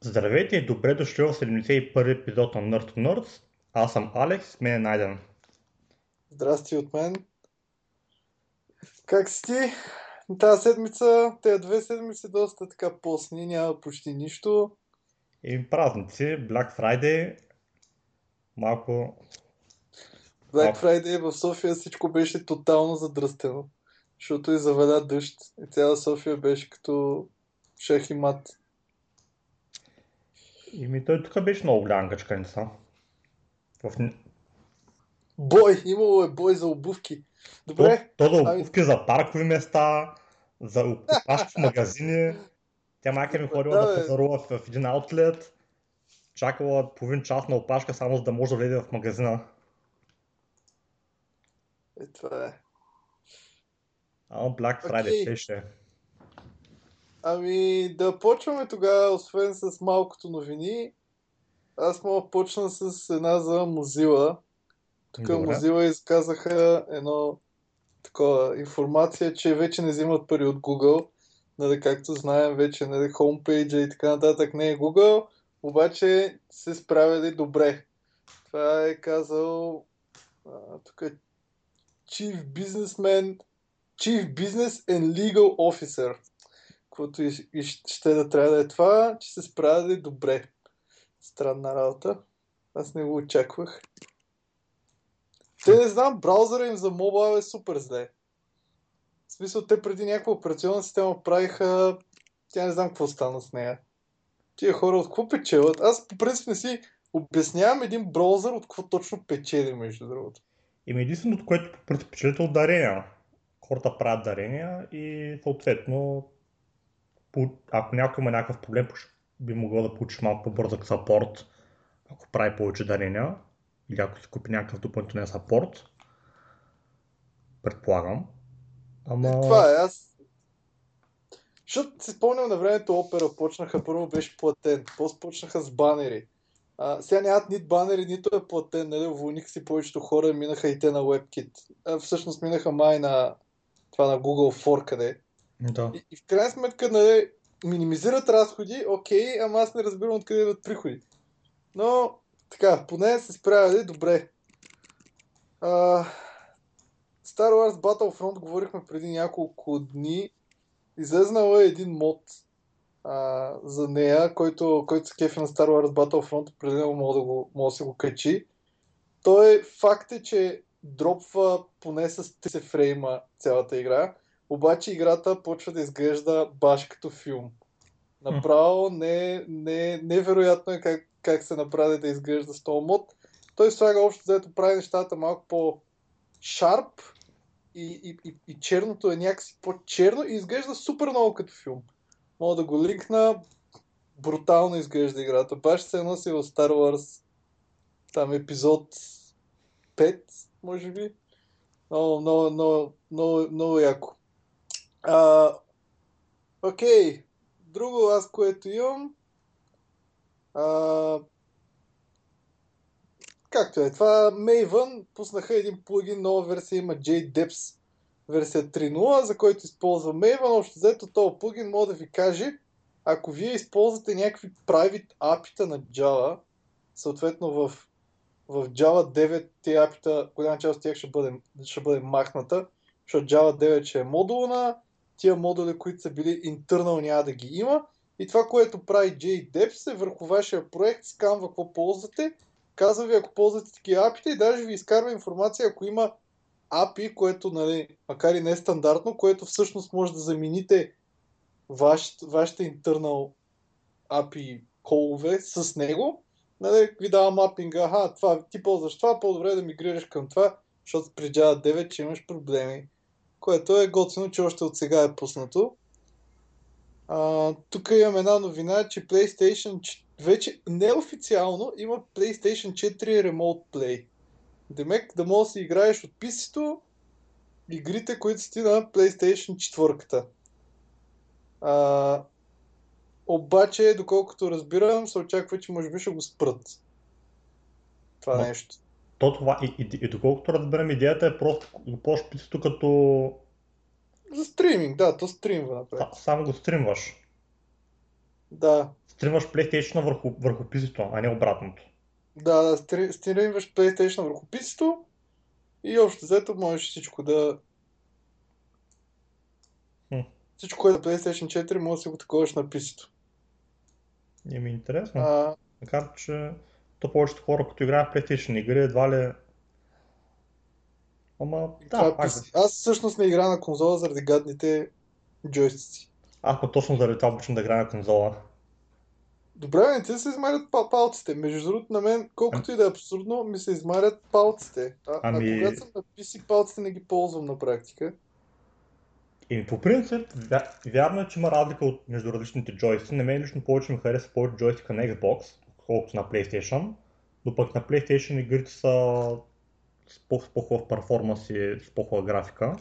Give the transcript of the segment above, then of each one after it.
Здравейте и добре дошли в 71 епизод на Nerd to Nerds. Аз съм Алекс, с мен е Найден. Здрасти от мен. Как си ти? Тази седмица, тези две седмици доста така постни, няма почти нищо. И празници, Black Friday, малко... Black Малко. Friday в София всичко беше тотално задръстено, защото и заведа дъжд и цяла София беше като шах и мат. И ми той тук беше много голяма гъчканица. В... Бой! Имало е бой за обувки. Добре, То, то за ами- обувки, за паркови места, за опашки в магазини. Тя майка ми ходила Да, да пазарува в, в един аутлет, чакала половин час на опашка, само за да може да влезе в магазина. е, това е. Ама Black Friday Окей. беше. Ами да почваме тогава, освен с малкото новини. Аз мога почна с една за Mozilla. Тук Добре. Mozilla изказаха едно такова информация, че вече не взимат пари от Google. Нали, както знаем, вече нали, хомпейджа и така нататък не е Google, обаче се справили добре. Това е казал а, тук е Chief Businessman, Chief Business and Legal Officer. Каквото и, и ще да трябва да е това, че се справили добре. Странна работа. Аз не го очаквах. Те не знам, браузъра им за мобайл е супер зле. В смисъл, те преди някаква операционна система правиха... Тя не знам какво стана с нея. Тия хора от какво печелят? Аз по принцип не си обяснявам един браузър от какво точно печели, между другото. И единственото, което по от дарения. Хората правят дарения и съответно, ако някой има някакъв проблем, би могъл да получиш малко по-бързък сапорт, ако прави повече дарения или ако си купи някакъв допълнителен сапорт. Предполагам. Ама... Това е, аз... Защото си спомням на времето опера почнаха, първо беше платен, после почнаха с банери. А, сега нямат нито банери, нито е платен, нали, уволних си повечето хора, минаха и те на WebKit. А, всъщност минаха май на това на Google For къде. Да. И, и в крайна сметка, нали, минимизират разходи, окей, ама аз не разбирам откъде идват приходи. Но, така, поне се справили добре. А, Star Wars Battlefront говорихме преди няколко дни. Излезнал е един мод а, за нея, който, който се кефи на Star Wars Battlefront, определено мога да, го, мога да се го качи. Той факт е, че дропва поне с 30 фрейма цялата игра, обаче играта почва да изглежда баш като филм. Направо не, не, невероятно е как, как се направи да изглежда с този мод. Той слага общо, заето прави нещата малко по-шарп и, и, и, и черното е някакси по-черно и изглежда супер много като филм. Мога да го линкна. Брутално изглежда играта. Баш се носи в Star Wars там епизод 5, може би. Много, много, много, много, много яко. А, окей. Друго аз, което имам. А, както е, това Maven пуснаха един плагин, нова версия има JDeps версия 3.0, за който използва Maven. Общо взето този плагин може да ви каже, ако вие използвате някакви private апита на Java, съответно в, в Java 9 тези апита, голяма част от тях ще бъде, ще бъде махната, защото Java 9 ще е модулна, тия модули, които са били internal няма да ги има. И това, което прави JDeps е върху вашия проект, сканва какво ползвате, казва ви ако ползвате такива апита и даже ви изкарва информация, ако има API, което, нали, макар и не е стандартно, което всъщност може да замените ваш, вашите internal API колове с него, нали, ви дава мапинга, аха, това, ти ползваш това, по-добре е да мигрираш към това, защото при Java 9, че имаш проблеми. Което е готино, че още от сега е пуснато. А, тук имам една новина, че PlayStation вече неофициално има PlayStation 4 Remote Play. Демек да можеш да си играеш от PC-то игрите, които си ти на PlayStation 4. А, обаче, доколкото разбирам, се очаква, че може би ще го спрат. Това Но- нещо. То това, и, и, и доколкото разберем, идеята е просто ползваш писато като За стриминг, да, то стримва напред. са- само го стримваш. Да, Стримваш PlayStation върху, върху PC-то, а не обратното. да, да, стри- стримваш PlayStation върху писато и общо взето можеш всичко да... Хм. Всичко, което е PlayStation 4, може да си го таковаш на писато. И ми е интересно. А, Макар, че то повечето хора, като играят PlayStation игри, едва ли... Ама, това да, е пак. Аз всъщност не играя на конзола заради гадните джойстици. Аз по точно заради това обичам да играя на конзола. Добре, не ти се измарят па- палците. Между другото, на мен, колкото и да е абсурдно, ми се измарят палците. А, Ами- а когато съм на PC, палците не ги ползвам на практика. И по принцип, вя- вярно е, че има разлика от между различните джойстици. На мен лично повече ми харесва повече джойстика на Xbox, отколкото на PlayStation. Но пък на PlayStation игрите са с по- с по-хубав перформанс и с по-хубава графика.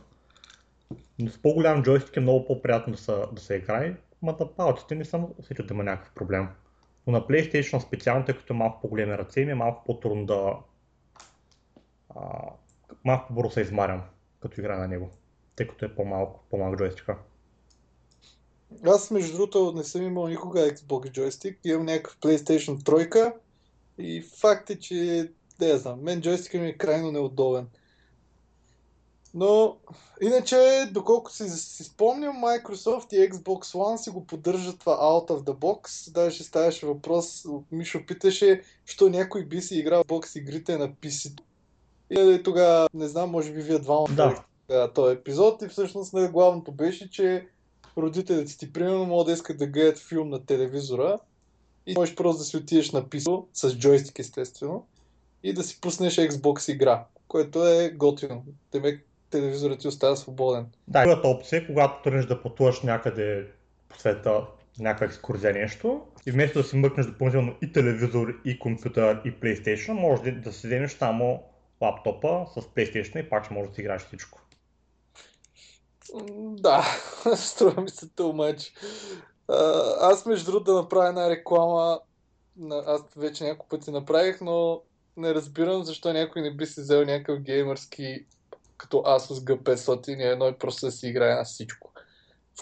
Но с по-голям джойстик е много по-приятно да се, да се играе. Ма палците не съм усетил да има някакъв проблем. Но на PlayStation специално, тъй като е малко по-големи ръце, ми е малко по-трудно да... А, малко по-бързо се измарям, като играя на него. Тъй като е по-малко, по-малък джойстика. Аз, между другото, не съм имал никога Xbox джойстик. Имам някакъв PlayStation 3 и факт е, че, не знам, мен джойстика ми е крайно неудобен. Но, иначе, доколко си, си спомням, Microsoft и Xbox One си го поддържат това out of the box. Даже ставаше въпрос, Мишо питаше, що някой би си играл бокс игрите на PC. И тогава, не знам, може би вие двама Да. да. този епизод и всъщност нали, главното беше, че родителите ти примерно могат да искат да гледат филм на телевизора и можеш просто да си отидеш на писо, с джойстик естествено, и да си пуснеш Xbox игра, което е готино. Тебе телевизорът ти остава свободен. Да, другата опция е, когато тръгнеш да пътуваш някъде по света, някаква екскурзия нещо, и вместо да си мъкнеш допълнително и телевизор, и компютър, и PlayStation, може да си вземеш само лаптопа с PlayStation и пак ще можеш да си играеш всичко. Да, струва ми се тълмач. Аз между другото да направя една реклама, аз вече няколко пъти направих, но не разбирам защо някой не би си взел някакъв геймърски като Asus G500 и едно и просто да си играе на всичко.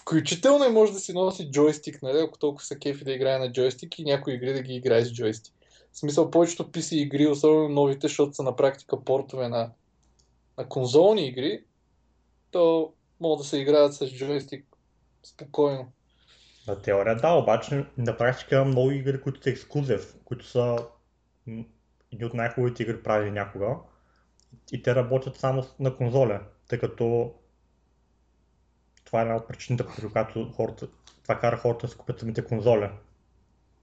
Включително и може да си носи джойстик, нали, ако толкова са кефи да играе на джойстик и някои игри да ги играе с джойстик. В смисъл, повечето PC игри, особено новите, защото са на практика портове на, на конзолни игри, то могат да се играят с джойстик спокойно. На теория да, обаче на практика има много игри, които са ексклюзив, които са едни от най-хубавите игри правили някога. И те работят само на конзоля, тъй като това е една от причините, поради която хората, това кара хората да си купят самите конзоли.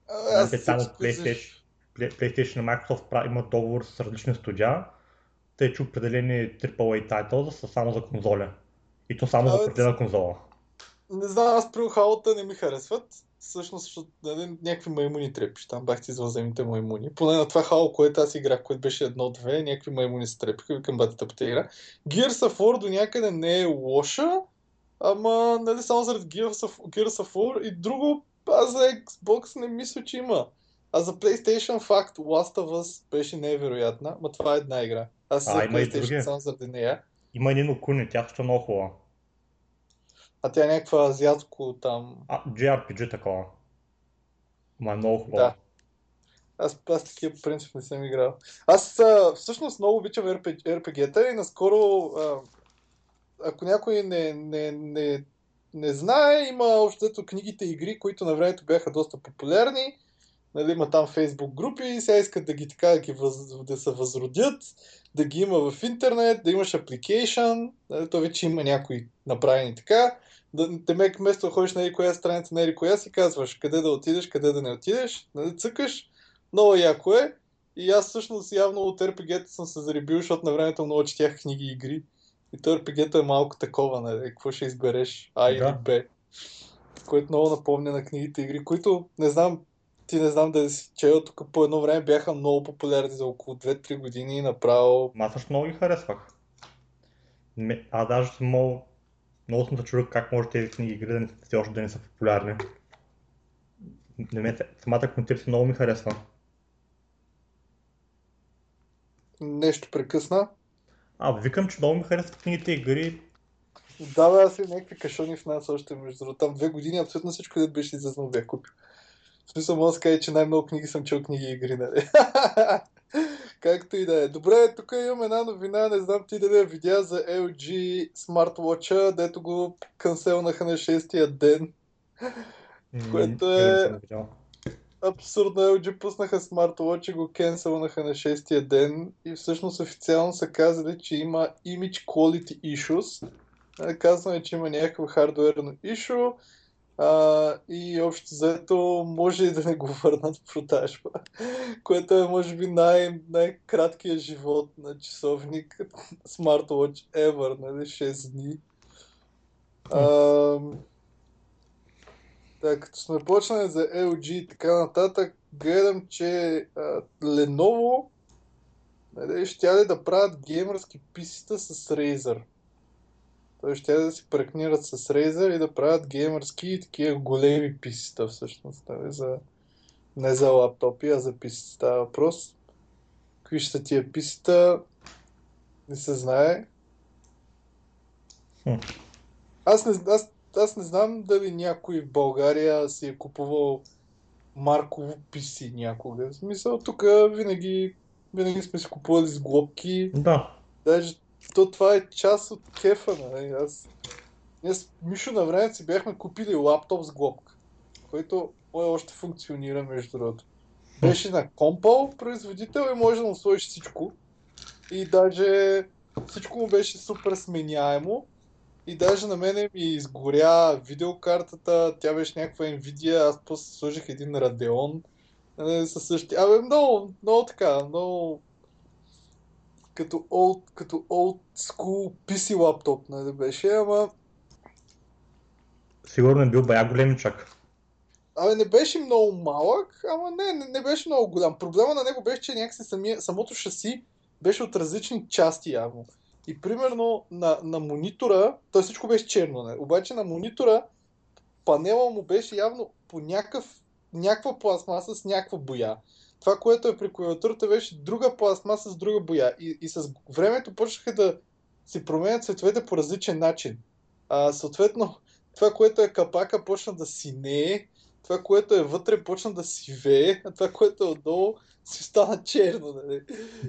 А, Те само PlayStation, Play- PlayStation и Microsoft имат договор с различни студия, тъй че определени AAA тайтъл са само за конзоля. И то само за определена конзола. Не знам, аз при Халата не ми харесват. Всъщност, защото някакви маймуни трепиш там, бах ти извънземните маймуни. Поне на това Хало, което аз играх, което беше едно-две, някакви маймуни се трепиха, викам бати тъпата игра. Gears of War до някъде не е лоша, ама нали, само заради Gears of, Gears of War и друго, аз за Xbox не мисля, че има. А за PlayStation факт, Last of Us беше невероятна, ма това е една игра. Аз А, за PlayStation само заради нея. Има и Нino Куни, тя също е много хубава. А тя е някаква азиатско там А, JRPG такова. Ма е много хубава. Да. Аз, аз такива принцип не съм играл. Аз а, всъщност много обичам RPG, RPG-та и наскоро, а, ако някой не, не, не, не знае, има общо взето книгите игри, които на времето бяха доста популярни. Нали, има там фейсбук групи и сега искат да ги така да, ги въз, да се възродят, да ги има в интернет, да имаш application, нали, то вече има някои направени така. Да, те мек вместо да ходиш на коя страница, на коя си казваш къде да отидеш, къде да не отидеш, нали, цъкаш, много яко е. И аз всъщност явно от RPG-та съм се заребил, защото на времето много четях книги и игри. И то RPG-то е малко такова, нали? Какво ще избереш? А или. Б. Което много напомня на книгите и игри, които не знам, ти не знам да си чел, тук по едно време бяха много популярни за около 2-3 години и направо. Аз също много ги харесвах. Аз даже съм много, съм се чудил как може тези книги игри да не, все още да не са популярни. На мен самата концепция много ми харесва. Нещо прекъсна. А, викам, че много ми харесват книгите игри. Да, бе, аз и някакви кашони в нас още между другото. Там две години абсолютно всичко, което беше излезнало, бях купил. В смисъл, мога да каже, че най-много книги съм чел книги и игри, нали? Както и да е. Добре, тук имам една новина, не знам ти дали я видя за LG Smartwatch, дето го канселнаха на 6-я ден. Което е абсурдно. LG пуснаха Smartwatch и го кенселнаха на 6-я ден и всъщност официално са казали, че има image quality issues. Е, че има някакво хардуерно issue а, и общо заето може и да не го върнат в продажба, което е може би най- най-краткият живот на часовник Smartwatch ever, нали, 6 дни. А, да, като сме почнали за LG и така нататък, гледам, че а, Lenovo нали, ще ли да правят геймърски писита с Razer. Той ще да си прекнират с Razer и да правят геймърски и такива големи писита всъщност. Нали, за... Не за лаптопи, а за писита става въпрос. Какви ще тия писита, не се знае. Аз не, аз, аз не знам дали някой в България си е купувал марково писи някога. В смисъл, тук винаги, винаги сме си купували с глобки. Да. Даже то това е част от кефа, нали? Аз... Ние с Мишо на време си бяхме купили лаптоп с глобка, който мой още функционира, между другото. Беше на Compal производител и може да му сложиш всичко. И даже всичко му беше супер сменяемо. И даже на мене ми изгоря видеокартата, тя беше някаква Nvidia, аз после сложих един Radeon. Нали, със същия. Абе, много, много така, много като old, като old school PC лаптоп, нали беше, ама... Сигурно е бил бая големичък. Абе, не беше много малък, ама не, не, не беше много голям. Проблема на него беше, че някакси самия, самото шаси беше от различни части явно. И примерно на, на монитора, то всичко беше черно, не? обаче на монитора панела му беше явно по някакъв, някаква пластмаса с някаква боя това, което е при клавиатурата, беше друга пластмаса с друга боя. И, и с времето почнаха да си променят цветовете по различен начин. А, съответно, това, което е капака, почна да синее, това, което е вътре, почна да сивее, а това, което е отдолу, си стана черно. Нали?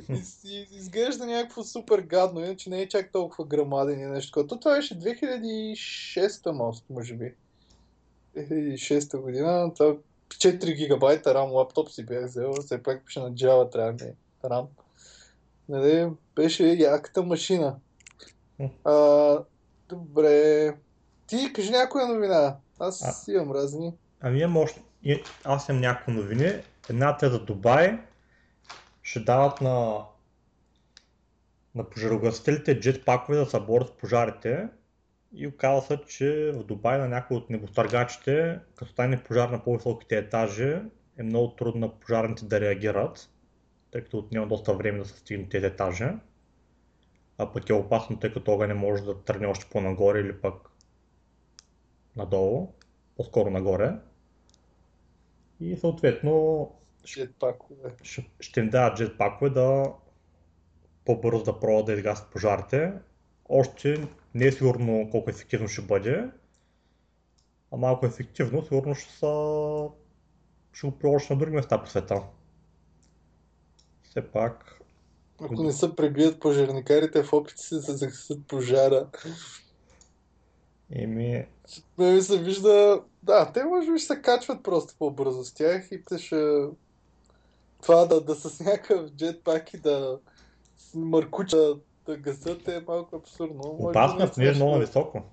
И, и, изглежда някакво супер гадно, иначе не е чак толкова грамаден и нещо такова. Това беше 2006 мост, може би. 2006 година. Това 4 гигабайта RAM лаптоп си бях взел, все пак пише на Java трябва ми RAM. Нали, беше яката машина. А, добре. Ти кажи някоя новина. Аз а, имам разни. Ами имам още. Аз имам някои новини. Едната е за Дубай. Ще дават на на пожарогасителите джетпакове да се борят с пожарите и оказа се, че в Дубай на някои от небостъргачите, като стане пожар на по-високите етажи, е много трудно на пожарните да реагират, тъй като отнема доста време да се стигне тези етажи. А пък е опасно, тъй като огън не може да тръгне още по-нагоре или пък надолу, по-скоро нагоре. И съответно джетпакове. Ще, ще им дадат джетпакове да по-бързо да пробват да изгасят пожарите. Още не е сигурно колко ефективно ще бъде, а малко ефективно, сигурно ще, са... ще го приложиш на други места по света. Все пак... Ако не се пребият пожарникарите в опити си да загасят пожара. Еми... Ме ми се вижда... Да, те може би ще се качват просто по-бързо с тях и те ще... Това да, да с някакъв джетпак и да мъркуча гасят е малко абсурдно. Опасно, е, не е много високо.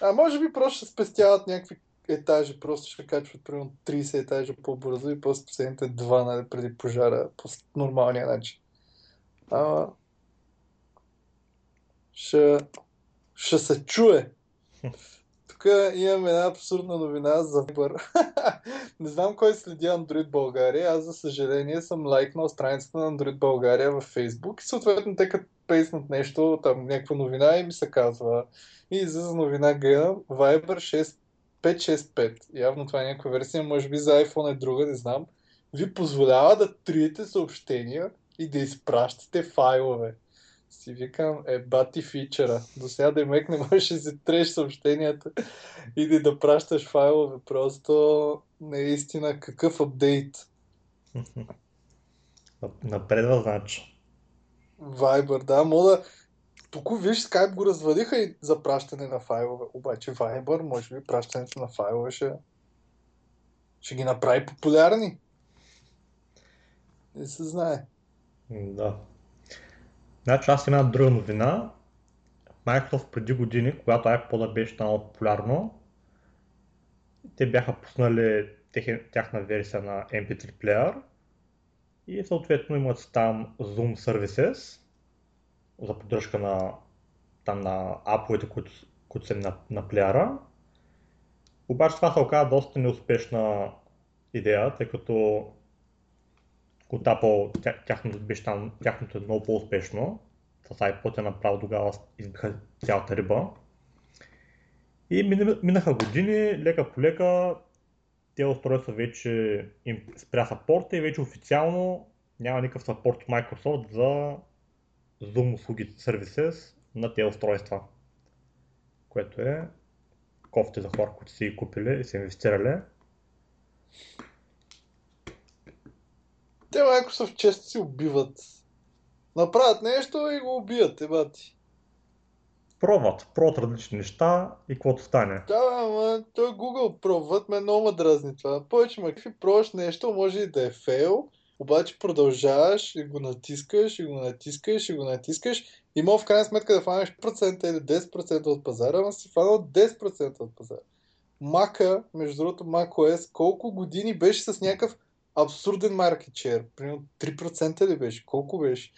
А може би просто ще спестяват някакви етажи, просто ще качват примерно 30 етажа по-бързо и после последните два нали, преди пожара по нормалния начин. А, ще, ще се чуе. Имам една абсурдна новина за Viber. Не знам кой следи Android България. Аз, за съжаление, съм лайкнал страницата на Android България във Facebook и съответно те като пейснат нещо, там някаква новина и ми се казва. И за новина гледам Viber 6, 565. Явно това е някаква версия, може би за iPhone е друга, не знам. Ви позволява да триете съобщения и да изпращате файлове. Си викам, е бати фичера. До сега да мек не можеш да си треш съобщенията или да пращаш файлове. Просто наистина какъв апдейт. Напредва, значи. Viber, да, мога да... Тук виж, Skype го развалиха и за пращане на файлове. Обаче Viber, може би пращането на файлове ще, ще ги направи популярни. Не се знае. Да. Значи аз имам една друга новина. Microsoft преди години, когато iPod беше станало популярно, те бяха пуснали тяхна версия на MP3 Player и съответно имат там Zoom Services за поддръжка на, там на аповете, които, които са на, на плеера. Обаче това се оказа доста неуспешна идея, тъй като от Apple тяхното, беше там, тяхното е много по-успешно. С iPod е направо тогава избиха цялата риба. И минаха години, лека по лека, тези устройства вече им спря саппорта и вече официално няма никакъв саппорт от Microsoft за Zoom услуги services на тези устройства. Което е кофти за хора, които си ги купили и са инвестирали. Те Microsoft често си убиват. Направят нещо и го убият, ебати. Пробват, пробват различни неща и каквото стане. Да, ама той Google пробват, ме много дразни това. Повече ма какви пробваш нещо, може и да е фейл, обаче продължаваш и го натискаш, и го натискаш, и го натискаш. И мога в крайна сметка да фанеш процента или 10% от пазара, ама си фанал 10% от пазара. Мака, между другото, macOS, колко години беше с някакъв абсурден маркетчер. Примерно 3% ли беше? Колко беше?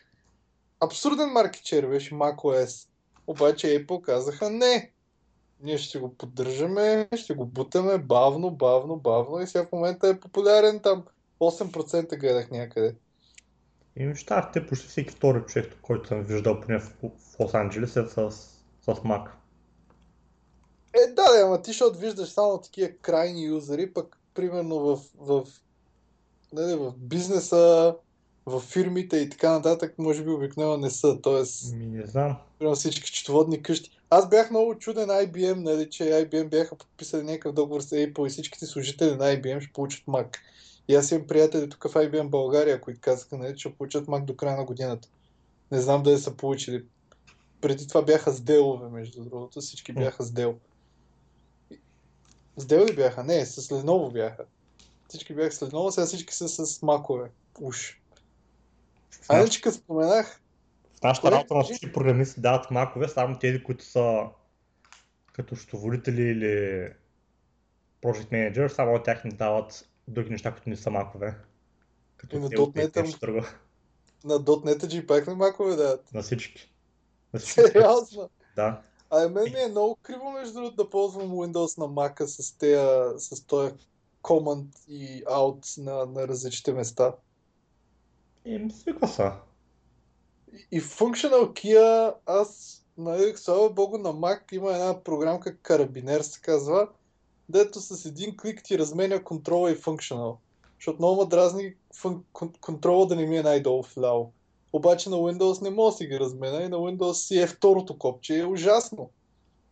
Абсурден маркетчер беше macOS. Обаче Apple казаха не. Ние ще го поддържаме, ще го бутаме бавно, бавно, бавно и сега в момента е популярен там. 8% гледах някъде. И в щатите почти всеки втори човек, който съм виждал поне в, в Лос-Анджелес е с, с Mac. Е, да, да, ама ти ще виждаш само такива крайни юзери, пък примерно в, в, в бизнеса, в фирмите и така нататък, може би обикновено не са. Тоест, Ми, не знам. Примерно всички четоводни къщи. Аз бях много чуден IBM, нали, че IBM бяха подписали някакъв договор с Apple и всичките служители на IBM ще получат Mac. И аз имам приятели тук в IBM България, които казаха, нали, че получат Mac до края на годината. Не знам дали са получили. Преди това бяха с делове, между другото. Всички бяха с дел. С дел ли бяха? Не, с Lenovo бяха. Всички бяха с Lenovo, сега всички са с макове. Уж. А иначе като споменах, В нашата работа на всички програмисти дават макове, само тези, които са като щоволители или Project Manager, само от тях не дават други неща, които не са макове. Като И на .NET на .NET G пак на макове дават. На всички. На всички. Сериозно. Да. А мен ми е много криво, между другото, да ползвам Windows на Mac с, тея, с този Command и Out на, на различните места. И свиква са. И, и Functional Key, аз, нали, слава богу, на Mac има една програмка Carabiner се казва, дето с един клик ти разменя контрола и Functional. Защото много ме дразни кон, контрола да не ми е най-долу в ляво. Обаче на Windows не мога да си ги размена и на Windows си е второто копче. Е ужасно.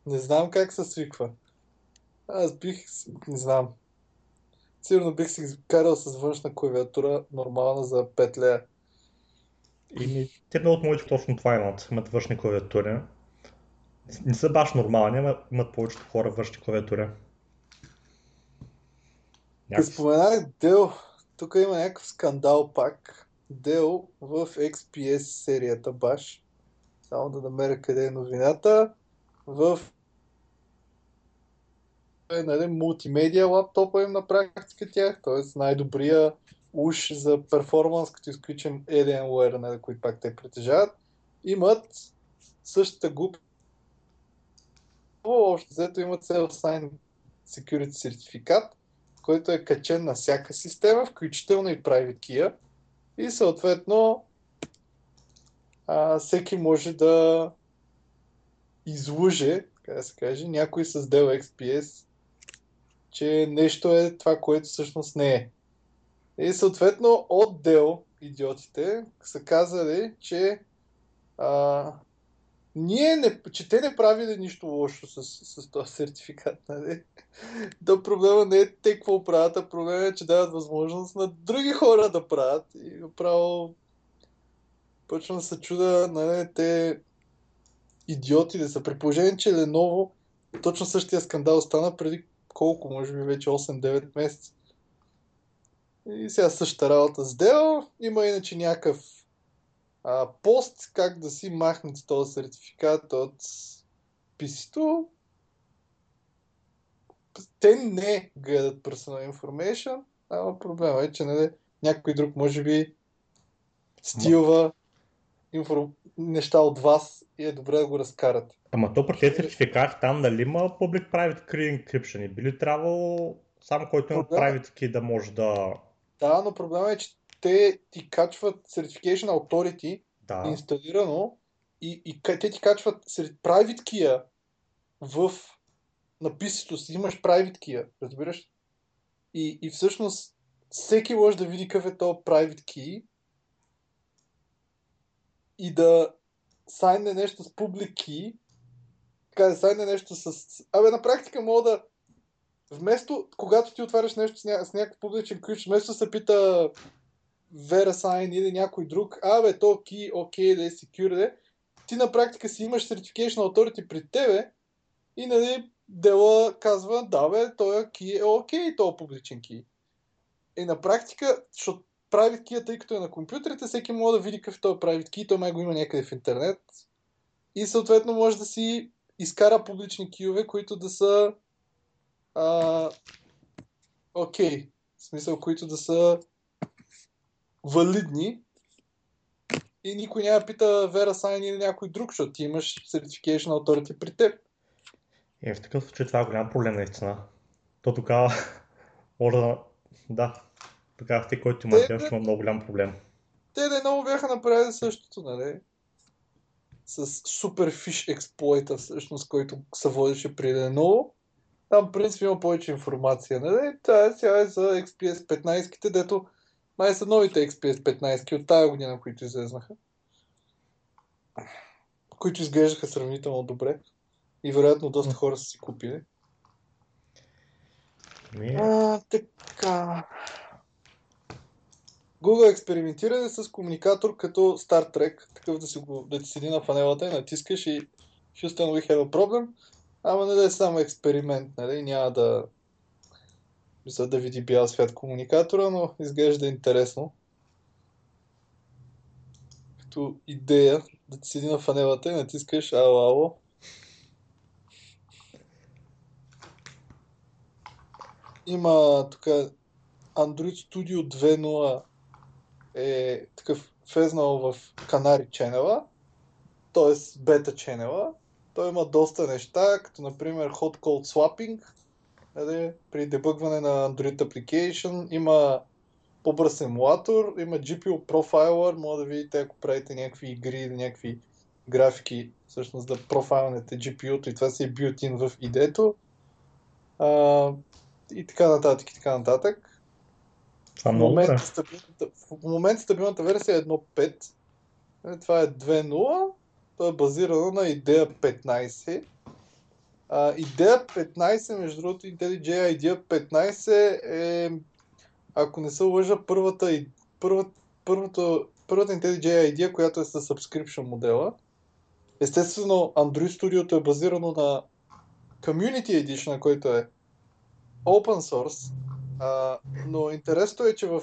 Не знам как се свиква. Аз бих, не знам. Сигурно бих си карал с външна клавиатура нормална за 5 лея. И ми, те от моите точно това имат. Имат външни клавиатури. Не са баш нормални, ама имат повечето хора външни клавиатури. Като споменах Dell, тук има някакъв скандал пак. Dell в XPS серията баш. Само да намеря къде е новината. В е, нали, мултимедиа лаптопа им на практика тях, т.е. най-добрия уж за перформанс, като изключим Alienware, нали, които пак те притежават, имат същата група. Общо взето имат Self-Sign Security сертификат, който е качен на всяка система, включително и Private Key. И съответно а, всеки може да излъже, така да се каже, някой с Dell XPS, че нещо е това, което всъщност не е. И съответно от Dell идиотите са казали, че А, ние не, че те не правили нищо лошо с, с този сертификат. Нали? Да проблема не е те какво правят, а проблема е, че дават възможност на други хора да правят. И направо почвам да се чуда, нали, те идиоти да са. При положение, че Lenovo точно същия скандал стана преди колко, може би вече 8-9 месеца. И сега същата работа с Dell. Има иначе някакъв а, пост как да си махнете този сертификат от pc Те не гледат personal information, ама проблема е, че нали, някой друг може би стилва информ... неща от вас и е добре да го разкарате. Ама то при тези сертификати там нали има Public Private Key Encryption и би ли трябвало само който има Private Key да може да... Да, но проблема е, че те ти качват Certification Authority да. инсталирано и, и те ти качват сред private key в написато си имаш private key, разбираш? И, и всъщност всеки може да види какъв е то private key и да сайне нещо с key, така да сайне нещо с... Абе, на практика мога да вместо, когато ти отваряш нещо с, ня... с някакъв публичен ключ, вместо се пита VeriSign или някой друг, абе, то ки, окей, да е secure, да ти на практика си имаш Certification Authority при тебе и нали, дела казва, да бе, този ки е окей, то е публичен ки. И на практика, защото private key, тъй като е на компютрите, всеки може да види какъв е този private key, той май го има някъде в интернет. И съответно може да си изкара публични киове, които да са окей. Okay. В смисъл, които да са валидни и никой няма пита Вера Сайн или някой друг, защото ти имаш Certification Authority при теб. Е, в такъв случай това е голям проблем наистина. То тогава може да... Да, тогава ти, който има те, има много голям проблем. Те да много бяха направили същото, нали? С Superfish експлойта, всъщност, който се водеше преди Lenovo. Там, в принцип, има повече информация, нали? Тя сега е за XPS 15-ките, дето май са новите XPS 15 от тази година, които излезнаха. Които изглеждаха сравнително добре. И вероятно доста хора са си купили. А, така. Google експериментира с комуникатор като Star Trek, такъв да, си го, да ти седи на панелата и натискаш и Houston we have a problem. Ама не да е само експеримент, нали? Няма да, за да види бял свят комуникатора, но изглежда интересно. Като идея да ти седи на фанелата и натискаш ало, ало. Има тук Android Studio 2.0 е такъв влезнал в Canary ченела, т.е. бета ченела. Той има доста неща, като например hot code swapping, нали, при дебъгване на Android Application, има по-бърз емулатор, има GPU Profiler, може да видите ако правите някакви игри или някакви графики, всъщност да профайлнете GPU-то и това си е built-in в идето. А, и така нататък, и така нататък. Това в, момента стабилната, в момента стабилната версия е 1.5. Нали, това е 2.0. То е базирано на идея 15. А, идея 15, между другото, IntelliJ IDEA 15 е, ако не се лъжа, първата, първа, първата, първата IntelliJ IDEA, която е с subscription модела. Естествено, Android Studio е базирано на Community Edition, който е open source, а, но интересното е, че в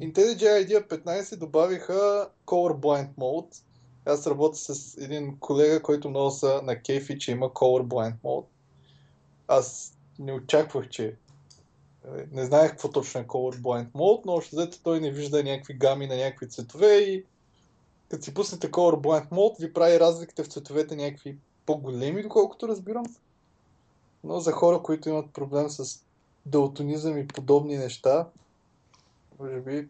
IntelliJ IDEA 15 добавиха Colorblind Mode. Аз работя с един колега, който много са на кейфи, че има Colorblind Mode аз не очаквах, че нали, не знаех какво точно е Colorblind Mode, но още взето той не вижда някакви гами на някакви цветове и като си пуснете Colorblind Mode, ви прави разликите в цветовете някакви по-големи, доколкото разбирам. Но за хора, които имат проблем с далтонизъм и подобни неща, може би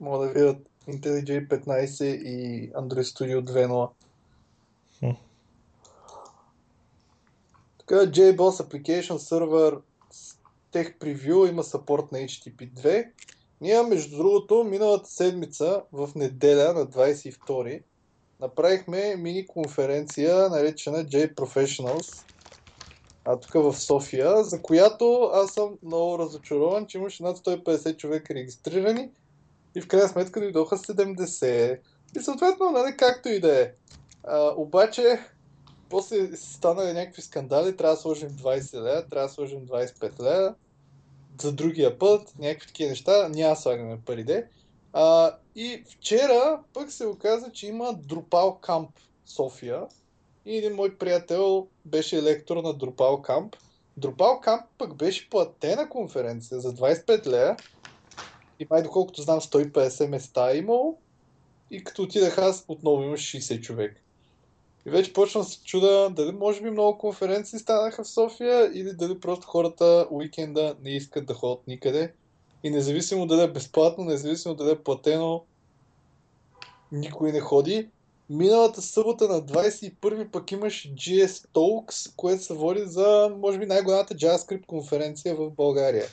могат да видят IntelliJ 15 и Android Studio 2.0. Така, JBoss Application Server Tech Preview има support на HTTP 2. Ние, между другото, миналата седмица, в неделя на 22 направихме мини конференция, наречена J Professionals, а тук в София, за която аз съм много разочарован, че имаше над 150 човека регистрирани и в крайна сметка дойдоха 70. И съответно, нали, както и да е. Обаче, после станали някакви скандали, трябва да сложим 20 лея, трябва да сложим 25 лея, за другия път, някакви такива неща, няма слагаме пари де. А, и вчера пък се оказа, че има Drupal Camp София и един мой приятел беше лектор на Drupal Camp. Drupal Camp пък беше платена конференция за 25 лея и май доколкото знам 150 места е имало и като отидах аз отново имаш 60 човек. И вече почвам се чуда дали може би много конференции станаха в София или дали просто хората уикенда не искат да ходят никъде. И независимо дали е безплатно, независимо дали е платено, никой не ходи. Миналата събота на 21 пък имаш GS Talks, което се води за, може би, най-голямата JavaScript конференция в България.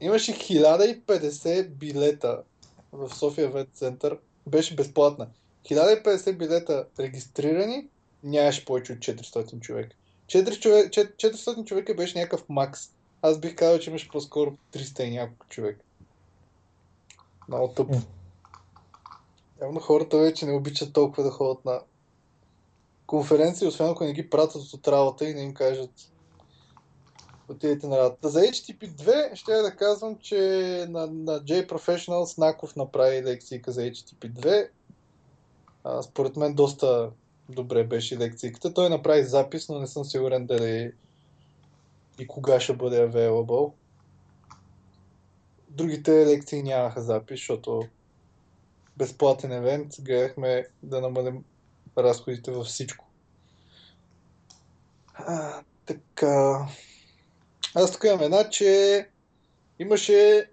Имаше 1050 билета в София Вет Център. Беше безплатна. 1050 билета регистрирани, нямаше повече от 400 човека. 4 човек, 400 човека беше някакъв макс. Аз бих казал, че имаше по-скоро 300 и няколко човека. Много тъпо. Явно хората вече не обичат толкова да ходят на конференции, освен ако не ги пратят от работа и не им кажат отидете на работа. За HTTP 2 ще я да казвам, че на, на J Professionals Наков направи лекцийка за HTTP 2. А, според мен доста добре беше лекцийката. Той направи запис, но не съм сигурен дали и кога ще бъде available. Другите лекции нямаха запис, защото безплатен евент гледахме да намалим разходите във всичко. А, така. Аз тук имам една, че имаше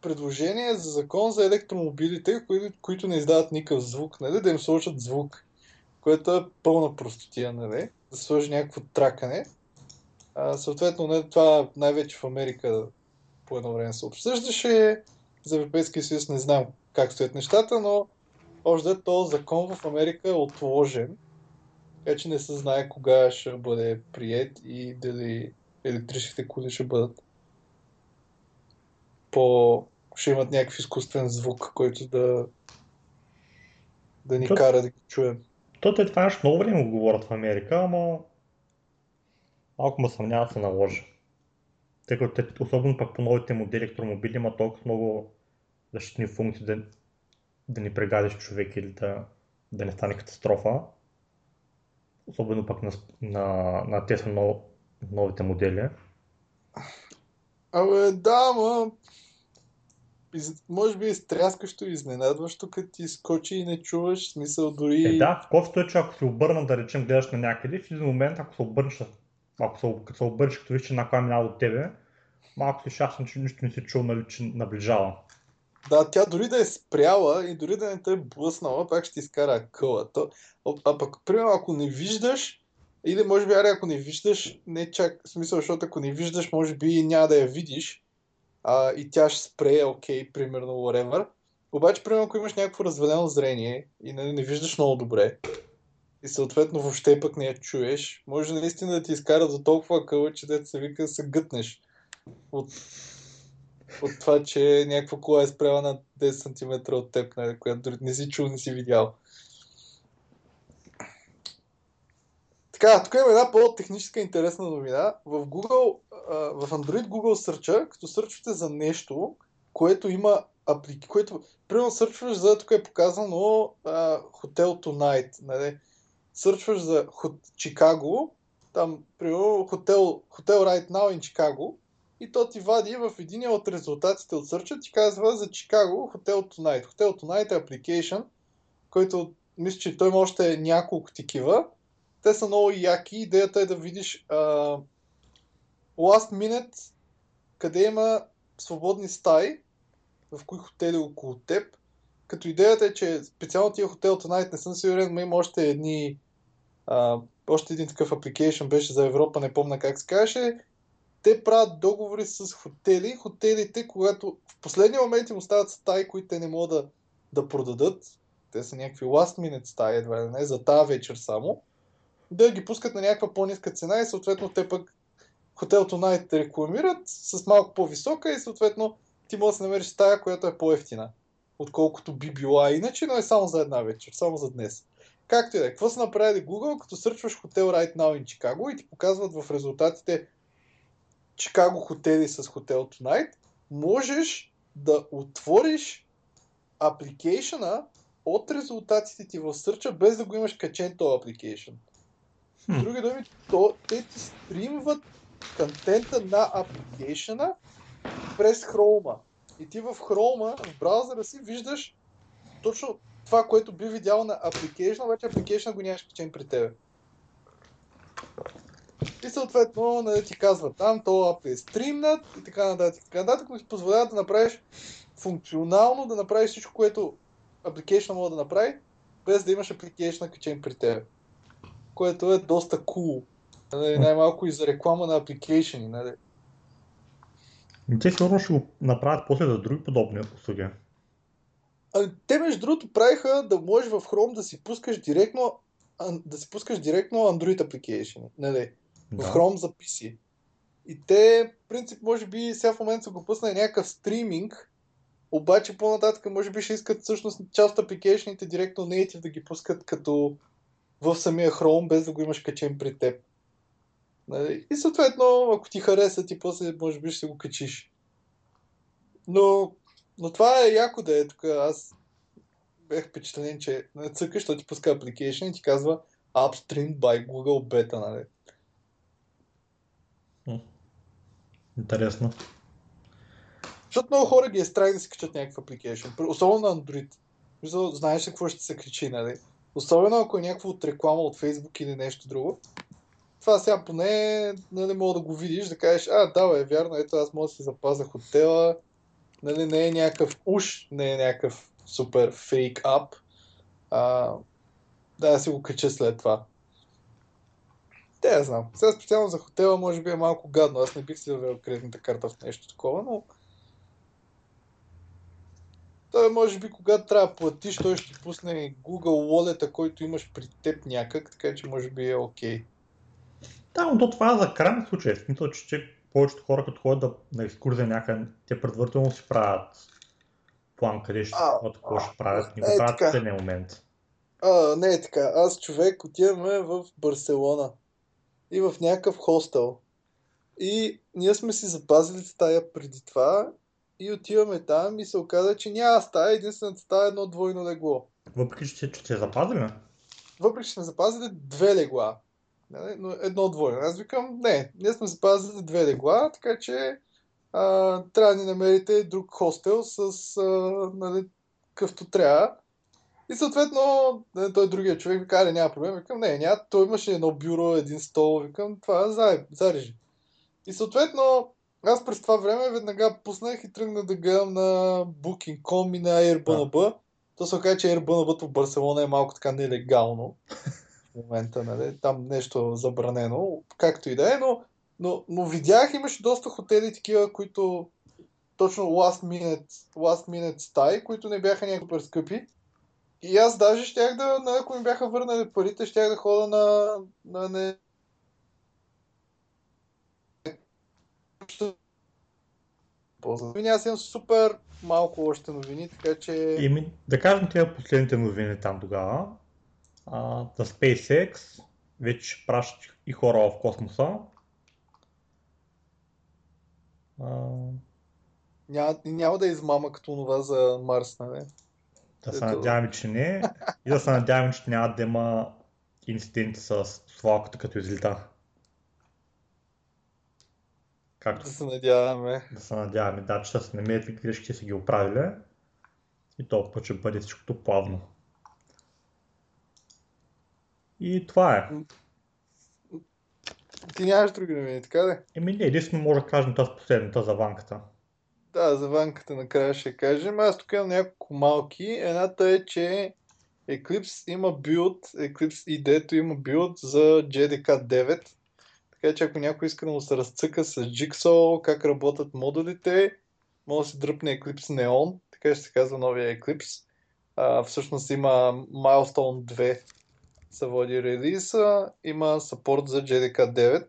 предложение за закон за електромобилите, които, които не издават никакъв звук, нали? да им сложат звук, което е пълна простотия, нали? да сложи някакво тракане. А, съответно, нали, това най-вече в Америка по едно време се обсъждаше. За Европейския съюз не знам как стоят нещата, но още този закон в Америка е отложен, така че не се знае кога ще бъде прият и дали електрическите коли ще бъдат по... ще имат някакъв изкуствен звук, който да да ни То... кара да ги чуем. То те това нещо много време го говорят в Америка, ама малко ме съмнява да се наложи. Тъй като те, особено пък по новите модели електромобили има толкова много защитни функции да, да ни прегадиш човек или да, да не стане катастрофа. Особено пък на, на, на тези нов, новите модели. Абе, да, ма... Из... Може би е стряскащо и изненадващо, като ти скочи и не чуваш, смисъл дори... Е, да, кофто е, че ако се обърна, да речем, гледаш на някъде, в един момент, ако се обърнеш, ако се, като се обърнеш, като виж, че една кола минава от тебе, малко си щастен, че нищо не си чул, нали, че наближава. Да, тя дори да е спряла и дори да не те е блъснала, пак ще изкара къла. А пък, примерно, ако не виждаш, или може би, аре, ако не виждаш, не чак, смисъл, защото ако не виждаш, може би няма да я видиш а, и тя ще спре, окей, okay, примерно, whatever. Обаче, примерно, ако имаш някакво развалено зрение и не, не виждаш много добре, и съответно въобще пък не я чуеш, може наистина да ти изкара до толкова къла, че да се вика се гътнеш от от това, че някаква кола е спряла на 10 см от теб, нали, която дори не си чул, не си видял. Така, тук има една по-техническа интересна новина. В Google, в Android Google Search, като сърчвате за нещо, което има аплики, което, примерно сърчваш за, тук е показано uh, Hotel Tonight, нали? Сърчваш за Чикаго, там, примерно, Hotel, Hotel Right Now in Chicago, и то ти вади в един от резултатите от сърча, ти казва за Чикаго Hotel Tonight. Hotel Tonight е application, който мисля, че той има още няколко такива. Те са много яки. Идеята е да видиш uh, last minute, къде има свободни стаи, в кои хотели около теб. Като идеята е, че специално тия Hotel Tonight не съм сигурен, но има още едни uh, още един такъв application беше за Европа, не помня как се казваше те правят договори с хотели. Хотелите, когато в последния момент им остават стаи, които те не могат да, да продадат, те са някакви last minute стаи, едва ли не, за тази вечер само, да ги пускат на някаква по-ниска цена и съответно те пък Hotel Tonight рекламират с малко по-висока и съответно ти можеш да намериш стая, която е по-ефтина, отколкото би била иначе, но е само за една вечер, само за днес. Както и да е. Какво са направили Google, като сърчваш хотел Right Now in Chicago и ти показват в резултатите Чикаго хотели с Hotel Tonight, можеш да отвориш апликейшена от резултатите ти в сърча, без да го имаш качен този апликейшн. С други думи, то, те ти стримват контента на апликейшена през Chrome. И ти в Chrome, в браузъра си, виждаш точно това, което би видял на application, обаче application го нямаш качен при тебе. И съответно нали, ти казва там, то ап е стримнат и така нататък. Така нататък, но ти позволява да направиш функционално, да направиш всичко, което application може да направи, без да имаш application качен при тебе. Което е доста cool. Нали, най-малко и за реклама на application. Нали. Те сигурно ще го направят после за други подобни услуги. А, те между другото правиха да можеш в Chrome да си пускаш директно да си пускаш директно Android application, нали? Да. В Chrome за PC. И те, в принцип, може би сега в момента са го пуснали някакъв стриминг, обаче по-нататък може би ще искат всъщност част от апликейшните директно native да ги пускат като в самия Chrome, без да го имаш качен при теб. Нали? И съответно, ако ти хареса, ти после може би ще го качиш. Но, но това е яко да е тук. Аз бях впечатлен, че цъкаш, защото ти пуска application и ти казва Upstream by Google Beta, нали? Интересно. Защото много хора ги е страх да си качат някакъв application. Особено на Android. Знаеш какво ще се кричи, нали? Особено ако е някакво от реклама от Facebook или нещо друго. Това сега поне нали, мога да го видиш, да кажеш, а, да, е вярно, ето аз мога да си запазя хотела, нали, не е някакъв уж, не е някакъв супер фейк ап. А, да, си го кача след това. Те, я знам. Сега специално за хотела може би е малко гадно. Аз не бих си въвел кредитната карта в нещо такова, но той може би когато трябва да платиш, той ще пусне Google Wallet, който имаш при теб някак, така че може би е окей. Okay. Да, но то това е за крайен случай. Смисъл, че, че повечето хора, като ходят да, на екскурзия някъде, те предварително си правят план къде ще от какво ще правят. Не го е, правят в следния момент. А, не е така. Аз човек отиваме в Барселона и в някакъв хостел. И ние сме си запазили стая преди това и отиваме там и се оказа, че няма стая, единствената стая е едно двойно легло. Въпреки, че, че, че е запазили? Въпреки, че сме запазили две легла. Но едно двойно. Аз викам, не, ние сме запазили две легла, така че а, трябва да ни намерите друг хостел с а, нали, къвто трябва. И съответно, нали, той другия човек вика, аре, няма проблем. Викам, не, няма. Той имаше едно бюро, един стол. Викам, това е зарежи. И съответно, аз през това време веднага пуснах и тръгнах да гледам на Booking.com и на Airbnb. Да. То се оказа, че Airbnb в Барселона е малко така нелегално в момента, нали? Там нещо забранено, както и да е, но, но, но видях, имаше доста хотели такива, които точно last minute, last minute стаи, които не бяха някакво скъпи. И аз даже щях да, ако ми бяха върнали парите, щях да хода на, на не, Ами аз имам супер малко още новини, така че... Ими, да кажем тия последните новини там тогава. А, за SpaceX вече пращат и хора в космоса. А... Няма, няма да измама като това за Марс, нали? Да се надяваме, че не. И да се надяваме, че няма да има инциденти с свалката като излита. Както, да се надяваме. Да се надяваме, да, че ще се намерят какви грешки са ги оправили и толкова ще бъде всичкото плавно. И това е. Ти нямаш други новини, така да? Еми не, единствено може да кажем тази последната за ванката. Да, за ванката накрая ще кажем. Аз тук имам няколко малки. Едната е, че Eclipse има билд, Eclipse ID има билд за JDK 9 така че ако някой иска да му се разцъка с Jigsaw, как работят модулите, може да си дръпне Eclipse Neon, така ще се казва новия Eclipse. А, всъщност има Milestone 2 се води релиза, има саппорт за JDK 9.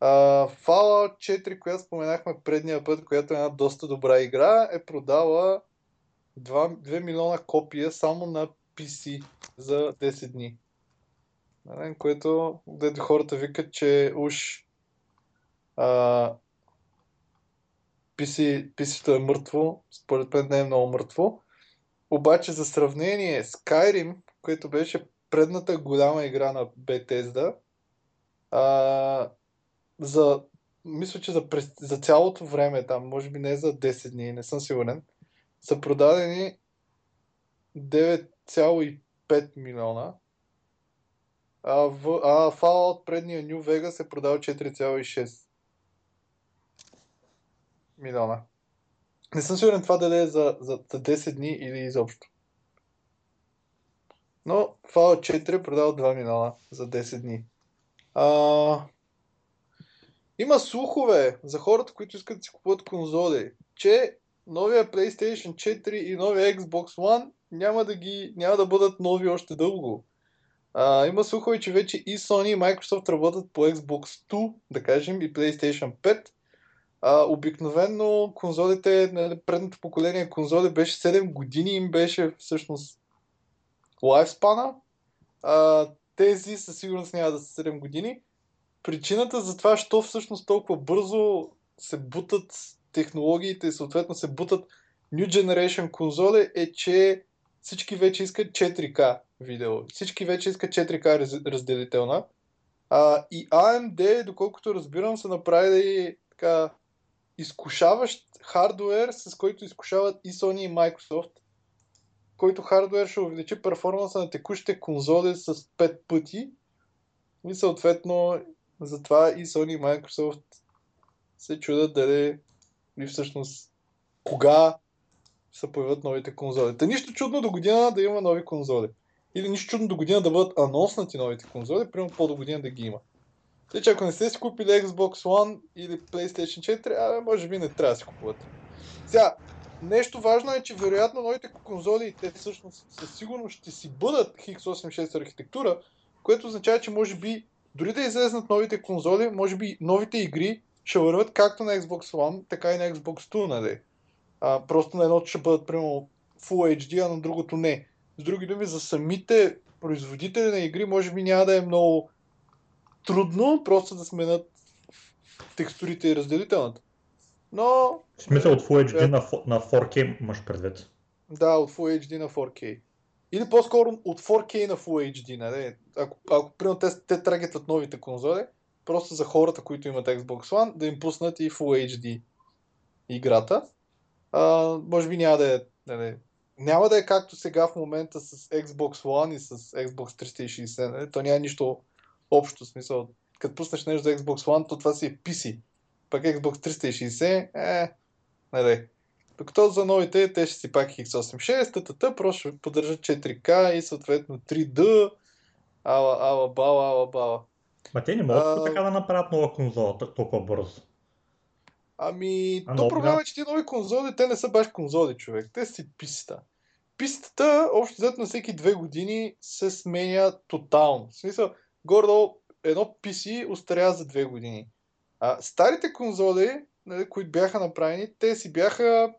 Fallout 4, която споменахме предния път, която е една доста добра игра, е продала 2, 2 милиона копия само на PC за 10 дни. Което, дето хората викат, че уж uh, PC, PC-то е мъртво, според мен не е много мъртво. Обаче за сравнение, Skyrim, което беше предната голяма игра на Bethesda, а, за, мисля, че за, за цялото време, там, може би не за 10 дни, не съм сигурен, са продадени 9,5 милиона, а, в, а Fallout предния New Vegas е продал 4,6 милиона. Не съм сигурен това дали е за, за, за 10 дни или изобщо. Но Fallout 4 е продал 2 милиона за 10 дни. А, има слухове за хората, които искат да си купуват конзоли, че новия PlayStation 4 и новия Xbox One няма да, ги, няма да бъдат нови още дълго. А, има слухове, че вече и Sony и Microsoft работят по Xbox 2, да кажем, и PlayStation 5. А, обикновено конзолите, предното поколение конзоли беше 7 години, им беше всъщност лайфспана. А, тези със сигурност няма да са 7 години. Причината за това, що всъщност толкова бързо се бутат технологиите и съответно се бутат New Generation конзоли е, че всички вече искат 4K видео. Всички вече искат 4K раз, разделителна. А, и AMD, доколкото разбирам, са направили така изкушаващ хардвер, с който изкушават и Sony и Microsoft който хардвер ще увеличи перформанса на текущите конзоли с 5 пъти. И съответно, затова и Sony и Microsoft се чудят дали и всъщност кога се появят новите конзоли. Та нищо чудно до година да има нови конзоли. Или нищо чудно до година да бъдат анонснати новите конзоли, примерно по-до година да ги има. Тъй, че ако не сте си купили Xbox One или PlayStation 4, а може би не трябва да си купувате. Сега, Нещо важно е, че вероятно новите конзоли, те всъщност със сигурност ще си бъдат X86 архитектура, което означава, че може би дори да излезнат новите конзоли, може би новите игри ще върват както на Xbox One, така и на Xbox 2, нали? А, просто на едното ще бъдат, примерно, Full HD, а на другото не. С други думи, за самите производители на игри, може би няма да е много трудно просто да сменят текстурите и разделителната. Но... В смисъл от Full HD е... на, на 4K имаш предвид. Да, от Full HD на 4K. Или по-скоро от 4K на Full HD, нали? Ако, ако примерно те, те трагетват новите конзоли, просто за хората, които имат Xbox One, да им пуснат и Full HD играта. А, може би няма да е, нали, няма да е както сега в момента с Xbox One и с Xbox 360. Нали? То няма нищо общо. Смисъл, като пуснеш нещо за Xbox One, то това си е PC пък Xbox 360, е, нали. Докато за новите, те ще си пак X86, ттт, просто ще поддържат 4K и съответно 3D, ала, ала, бала, ала, бала. Ма те не могат а... така да направят нова конзола толкова бързо. Ами, а, то проблема е, че тези нови конзоли, те не са баш конзоли, човек. Те си писата. Пистата, общо взето на всеки две години, се сменя тотално. В смисъл, гордо едно PC устарява за две години. А, старите конзоли, нали, които бяха направени, те си бяха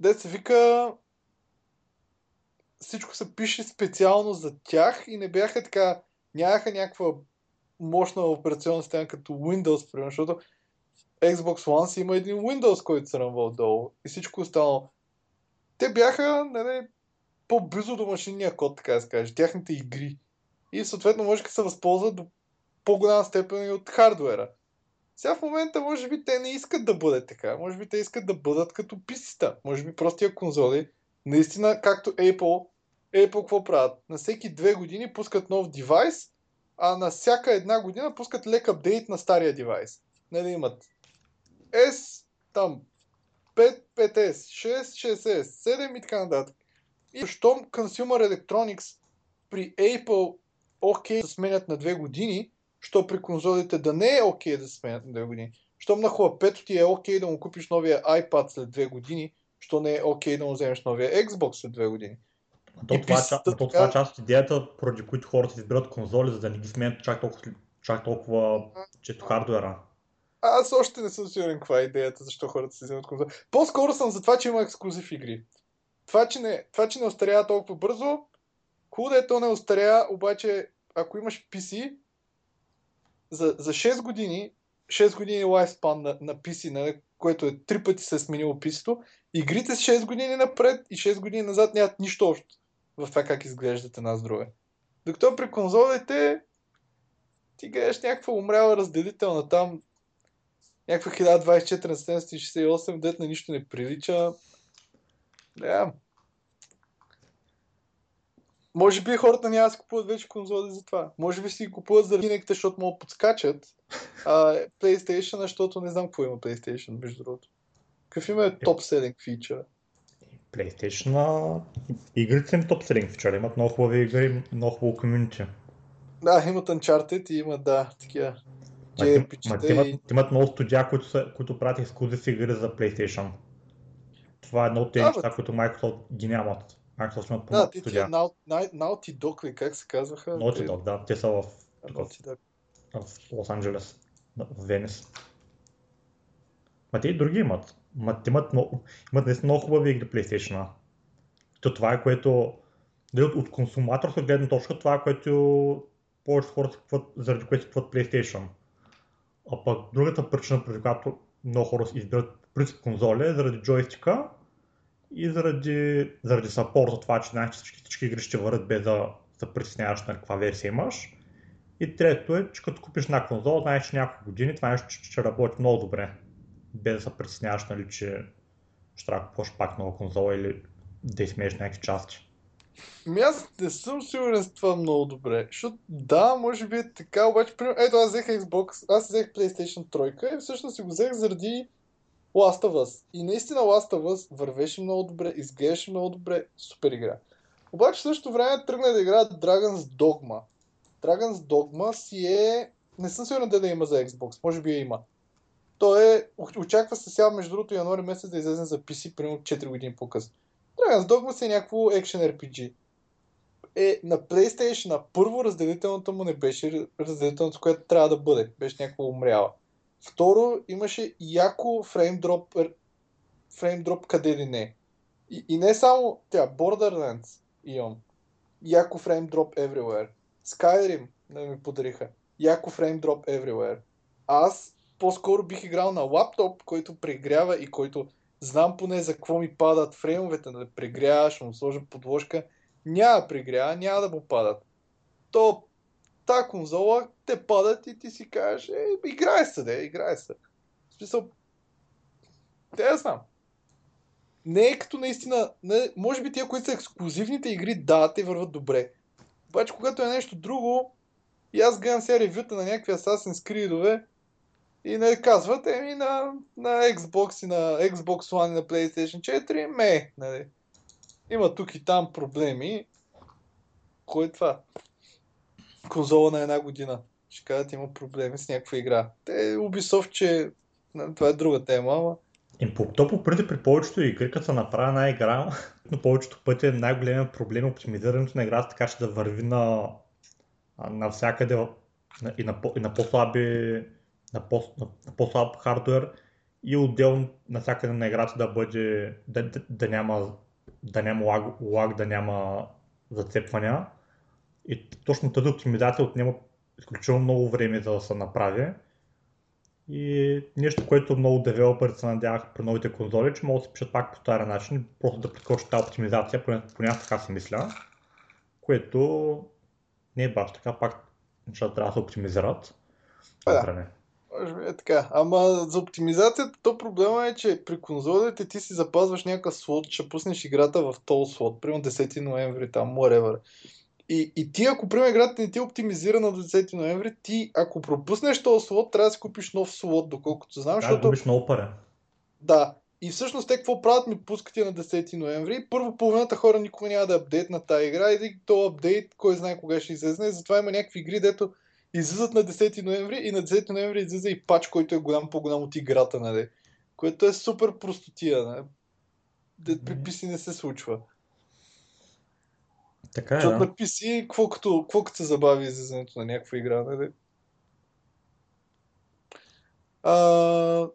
де се вика всичко се пише специално за тях и не бяха така, нямаха някаква мощна операционна система като Windows, примерно, защото Xbox One си има един Windows, който се ръмва отдолу и всичко останало. Те бяха нали, по-близо до машинния код, така да се каже, тяхните игри. И съответно може да се възползват до по-голяма степен и от хардвера. Сега в момента може би те не искат да бъде така. Може би те искат да бъдат като писиста. Може би простия конзоли, наистина както Apple, Apple какво правят? На всеки две години пускат нов девайс, а на всяка една година пускат лек апдейт на стария девайс. Нали имат S, там 5, 5S, 6, 6S, 7 и така нататък. И щом Consumer Electronics при Apple окей okay, да сменят на две години, що при конзолите да не е окей okay да се сменят на 2 години. Щом на хлапето ти е окей okay да му купиш новия iPad след 2 години, Що не е окей да му вземеш новия Xbox след две години. То, И това, писата то, това е част от идеята, поради които хората си избират конзоли, за да не ги сменят чак толкова, чак толкова често хардуера. Аз още не съм сигурен каква е идеята, защо хората се вземат конзоли. По-скоро съм за това, че има ексклюзив игри. Това, че не, това, че не остарява толкова бързо, хубаво да е то не остарява, обаче ако имаш PC, за, за 6 години, 6 години лайфспан на, на PC, на, което е три пъти се е сменило PC-то, игрите с 6 години напред и 6 години назад нямат нищо общо в това как изглеждат една с друга. Докато при конзолите ти гледаш някаква умряла разделителна там, някаква 1024 на 768, дет на нищо не прилича. Да. Може би хората няма да си купуват вече конзоли за това. Може би си ги купуват за Kinect, защото могат подскачат. А PlayStation, защото не знам какво има PlayStation, между другото. Какъв има е топ selling feature? PlayStation, игрите им топ селинг фичър, имат много хубави игри, много хубаво комьюнити. Да, имат Uncharted и има, да, такива Ма те- имат, имат много студия, които, са, които правят ексклюзив игри за PlayStation. Това е едно от тези Да, неща, които Microsoft ги нямат. Microsoft имат Да, по-малко ти студия. тия Nau- Nau- Naughty Dog ли, как се казваха? Naughty Те- Dog, да, те са в, Naughty в Лос Анджелес, в Венис. Ма те и други имат. Ма те имат, много, имат наистина много хубави игри PlayStation. То това е което, дали от, от консуматорска гледна точка, това е което повечето хора си купуват, заради което си купуват PlayStation. А пък другата причина, поради която много хора избират принцип конзоли е заради джойстика и заради, заради сапорта, това, че знаеш, че всички, всички игри ще върват без да се притесняваш на каква версия имаш. И трето е, че като купиш една конзола, знаеш, че няколко години това нещо ще, ще работи много добре. Без да се притесняваш, нали, че ще трябва да пак нова конзола или да измееш някакви части. Ми аз не съм сигурен с това много добре. Защото да, може би е така, обаче, ето аз взех Xbox, аз взех PlayStation 3 и всъщност си го взех заради Last of Us. И наистина Last of Us вървеше много добре, изглеждаше много добре, супер игра. Обаче в същото време тръгна да играя Dragon's Dogma. Dragon's Dogma си е... Не съм сигурен дали има за Xbox, може би я има. То е... Очаква се сега, между другото, януари месец да излезе за PC, примерно 4 години по-късно. Dragon's Dogma си е някакво Action RPG е на PlayStation, на първо разделителната му не беше разделителната, която трябва да бъде. Беше някаква умряла. Второ, имаше яко фреймдроп, фреймдроп къде ли не. И, и не само тя, Borderlands имам. Яко фреймдроп everywhere. Skyrim да ми подариха. Яко фреймдроп everywhere. Аз по-скоро бих играл на лаптоп, който прегрява и който знам поне за какво ми падат фреймовете, да прегрява, ще му сложа подложка няма прегрява, няма да му падат. То, та конзола, те падат и ти си кажеш, е, играе се, де, играе се. В смисъл, те я знам. Не е като наистина, не, може би тия, които са ексклюзивните игри, да, те върват добре. Обаче, когато е нещо друго, и аз гледам сега ревюта на някакви Assassin's Creed-ове, и не казват, еми на, на Xbox и на Xbox One и на PlayStation 4, ме, нали. Има тук и там проблеми. Кой е това? Конзола на една година. Ще кажат, има проблеми с някаква игра. Те, Ubisoft, че това е друга тема, ама И по, то по принцип при повечето игри, като се направи една игра, но повечето пъти е най-големият проблем е оптимизирането на играта, така че да върви на, навсякъде на, и, на, и на по-слаби на, по, на по-слаб хардвер и отделно навсякъде на играта да бъде да, да, да няма да няма лаг, лаг, да няма зацепвания. И точно тази оптимизация отнема изключително много време за да се направи. И нещо, което много девелоперите се надяваха при новите конзоли, че могат да се пишат пак по стария начин, просто да прескочат тази оптимизация, поне, поне аз така си мисля, което не е баш така, пак нещата трябва да се оптимизират. Да. време. може би е така. Ама за оптимизацията, то проблема е, че при конзолите ти си запазваш някакъв слот, ще пуснеш играта в този слот, примерно 10 ноември, там, whatever. И, и ти, ако примерно играта не ти е оптимизирана до 10 ноември, ти, ако пропуснеш този слот, трябва да си купиш нов слот, доколкото знам, Да, защото губиш много пари. Да. И всъщност те какво правят ми пускат я на 10 ноември. Първо половината хора никога няма да апдейт на тази игра и то апдейт, кой знае кога ще излезе. Затова има някакви игри, дето излизат на 10 ноември и на 10 ноември излиза и пач, който е голям по-голям от играта, нали? Което е супер простотия, нали? Де при PC не се случва. Така е, Защото да. на PC, какво като, какво като се забави излизането на някаква игра, нали? А,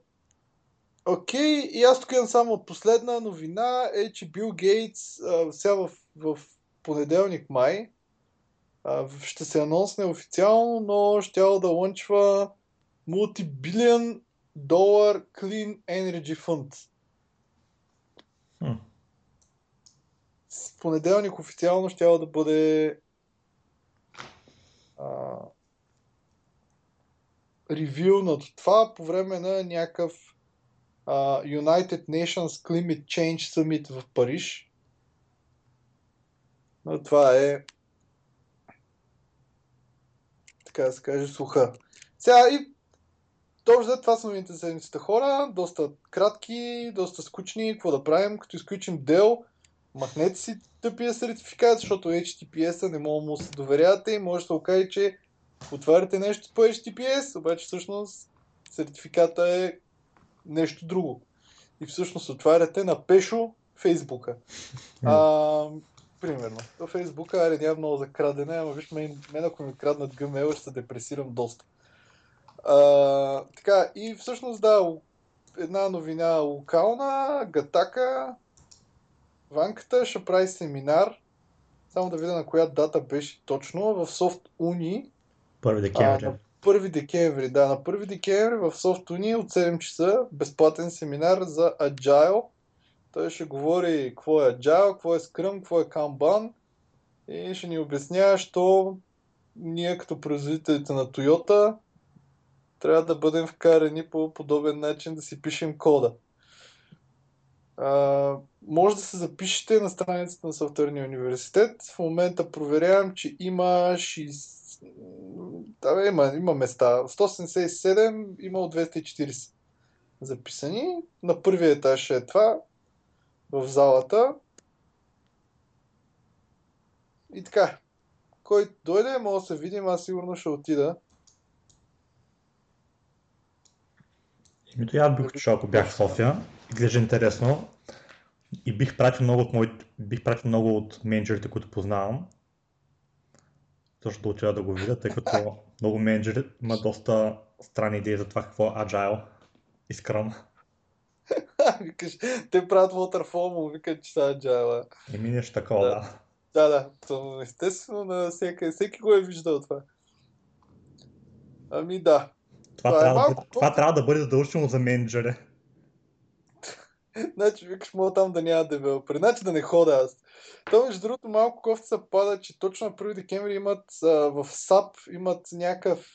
Окей, и аз тук имам само последна новина е, че Бил Гейтс а, сега в, в понеделник май а, ще се анонсне официално, но ще да лънчва мултибилион долар Clean Energy Fund. Хм. Понеделник официално ще да бъде а, ревюнат това по време на някакъв а, United Nations Climate Change Summit в Париж. Но това е така да се каже слуха. Сега и Добре, това са новините за седмицата хора. Доста кратки, доста скучни. Какво да правим? Като изключим дел, махнете си тъпия сертификат, защото HTTPS-а не мога да му се доверявате и може да се окаже, че отваряте нещо по HTTPS, обаче всъщност сертификата е нещо друго. И всъщност отваряте на пешо Фейсбука. А, примерно. В Фейсбука, аре, няма много за крадене, ама виж, мен, мен ако ми краднат Gmail, ще се депресирам доста. А, така, и всъщност да, една новина локална, Гатака, Ванката ще прави семинар, само да видя на коя дата беше точно, в Soft Uni. 1 декември. А, на 1 декември, да, на 1 декември в Soft Uni от 7 часа безплатен семинар за Agile. Той ще говори какво е Agile, какво е Scrum, какво е Kanban и ще ни обяснява, що ние като производителите на Toyota трябва да бъдем вкарани по подобен начин да си пишем кода. Може да се запишете на страницата на Софтуерния университет. В момента проверявам, че има 6... Да, има, има места. 177, има от 240 записани. На първия етаж е това, в залата. И така, който дойде, може да се видим, аз сигурно ще отида. Името я бих отишъл, ако бях в София. Изглежда интересно. И бих пратил много от моите, бих пратил много от менеджерите, които познавам. Също да отида да го видя, тъй като много менеджери имат доста странни идеи за това какво е Agile и Scrum. Викаш, те правят Waterfall, му викат, че са Agile. Еми нещо такова, Да. да. Да, да, естествено, на всеки, всеки го е виждал това. Ами да. Това, Това е трябва, да малко бъде, това трябва да бъде задължително за менеджери. Значи, викаш, мога там да няма девелопери. Значи да не хода аз. То, между другото, малко кофта се пада, че точно на 1 декември имат а, в SAP имат някакъв